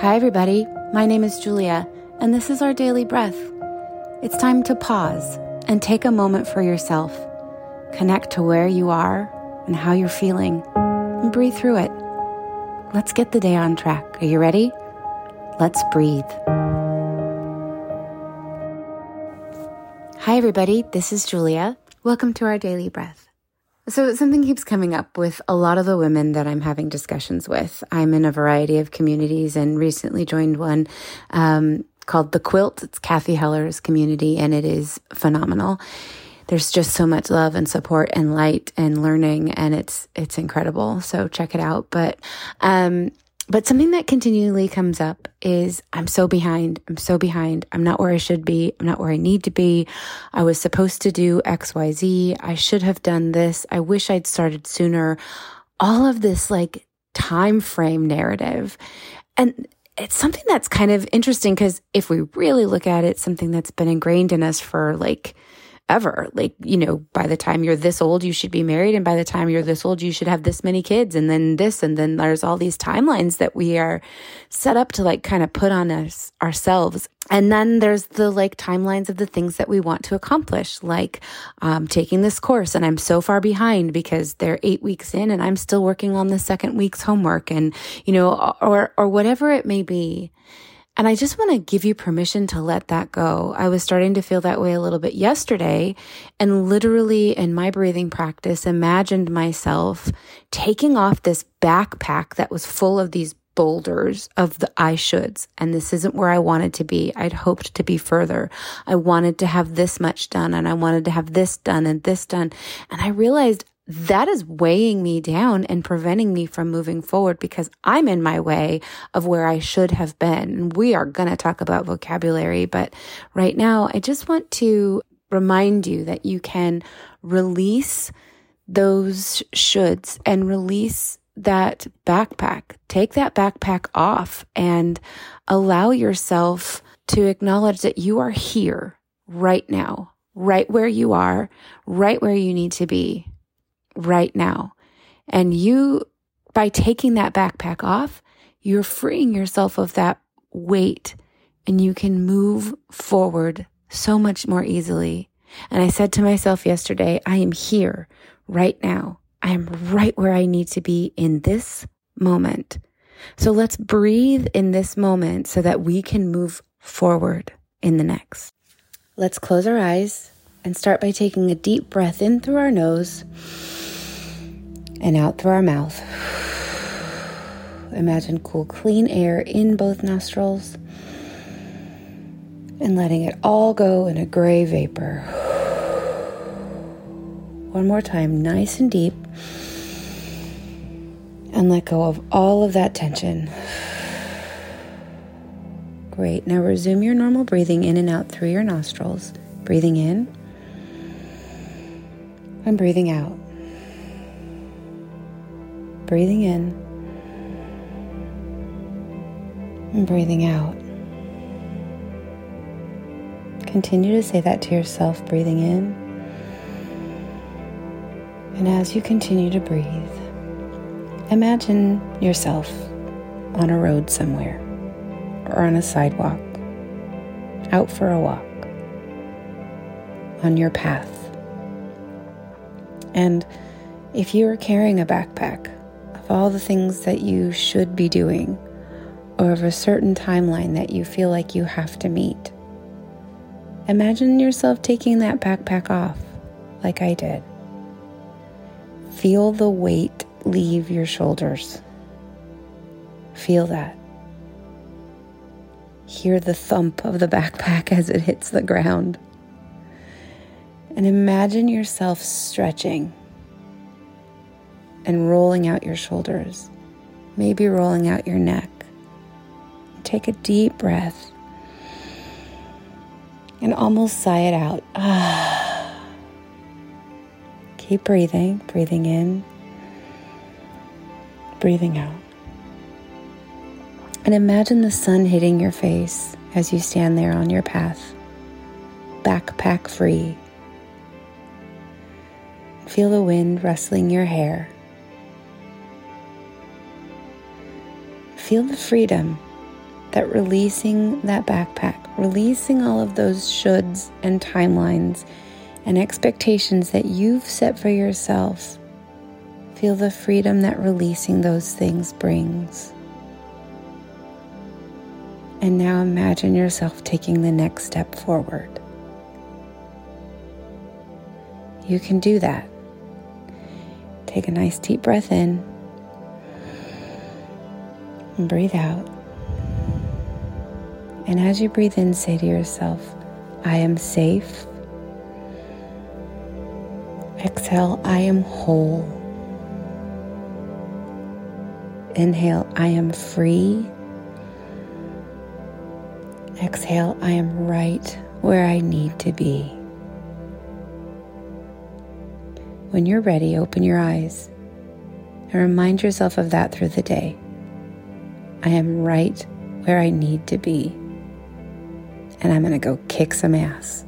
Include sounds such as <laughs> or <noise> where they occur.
Hi, everybody. My name is Julia, and this is our daily breath. It's time to pause and take a moment for yourself. Connect to where you are and how you're feeling, and breathe through it. Let's get the day on track. Are you ready? Let's breathe. Hi, everybody. This is Julia. Welcome to our daily breath. So, something keeps coming up with a lot of the women that I'm having discussions with. I'm in a variety of communities and recently joined one um, called The Quilt. It's Cathy Heller's community, and it is phenomenal. There's just so much love and support and light and learning, and it's it's incredible. So check it out. But um, but something that continually comes up is I'm so behind. I'm so behind. I'm not where I should be. I'm not where I need to be. I was supposed to do XYZ. I should have done this. I wish I'd started sooner. All of this like time frame narrative. And it's something that's kind of interesting because if we really look at it, something that's been ingrained in us for like ever. Like, you know, by the time you're this old, you should be married. And by the time you're this old, you should have this many kids and then this. And then there's all these timelines that we are set up to like kind of put on us ourselves. And then there's the like timelines of the things that we want to accomplish, like um, taking this course. And I'm so far behind because they're eight weeks in and I'm still working on the second week's homework and, you know, or, or whatever it may be. And I just want to give you permission to let that go. I was starting to feel that way a little bit yesterday and literally in my breathing practice imagined myself taking off this backpack that was full of these boulders of the I shoulds. And this isn't where I wanted to be. I'd hoped to be further. I wanted to have this much done and I wanted to have this done and this done. And I realized that is weighing me down and preventing me from moving forward because I'm in my way of where I should have been. We are going to talk about vocabulary, but right now I just want to remind you that you can release those shoulds and release that backpack. Take that backpack off and allow yourself to acknowledge that you are here right now, right where you are, right where you need to be right now. And you, by taking that backpack off, you're freeing yourself of that weight and you can move forward so much more easily. And I said to myself yesterday, I am here right now. I am right where I need to be in this moment. So let's breathe in this moment so that we can move forward in the next. Let's close our eyes and start by taking a deep breath in through our nose and out through our mouth. Imagine cool, clean air in both nostrils and letting it all go in a gray vapor. One more time, nice and deep. And let go of all of that tension. Great. Now resume your normal breathing in and out through your nostrils. Breathing in and breathing out breathing in and breathing out. Continue to say that to yourself, breathing in. And as you continue to breathe, imagine yourself on a road somewhere or on a sidewalk, out for a walk, on your path. And if you are carrying a backpack, all the things that you should be doing or of a certain timeline that you feel like you have to meet. Imagine yourself taking that backpack off, like I did. Feel the weight leave your shoulders. Feel that. Hear the thump of the backpack <laughs> as it hits the ground. And imagine yourself stretching and rolling out your shoulders, maybe rolling out your neck. Take a deep breath and almost sigh it out. Ah. <sighs> Keep breathing, breathing in, breathing out. And imagine the sun hitting your face as you stand there on your path, backpack free. Feel the wind rustling your hair Feel the freedom that releasing that backpack, releasing all of those shoulds and timelines and expectations that you've set for yourself, feel the freedom that releasing those things brings. And now imagine yourself taking the next step forward. You can do that. Take a nice deep breath in and breathe out. And as you breathe in, say to yourself, I am safe. Exhale, I am whole. Inhale, I am free. Exhale, I am right where I need to be. When you're ready, open your eyes and remind yourself of that through the day. I am right where I need to be, and I'm going to go kick some ass.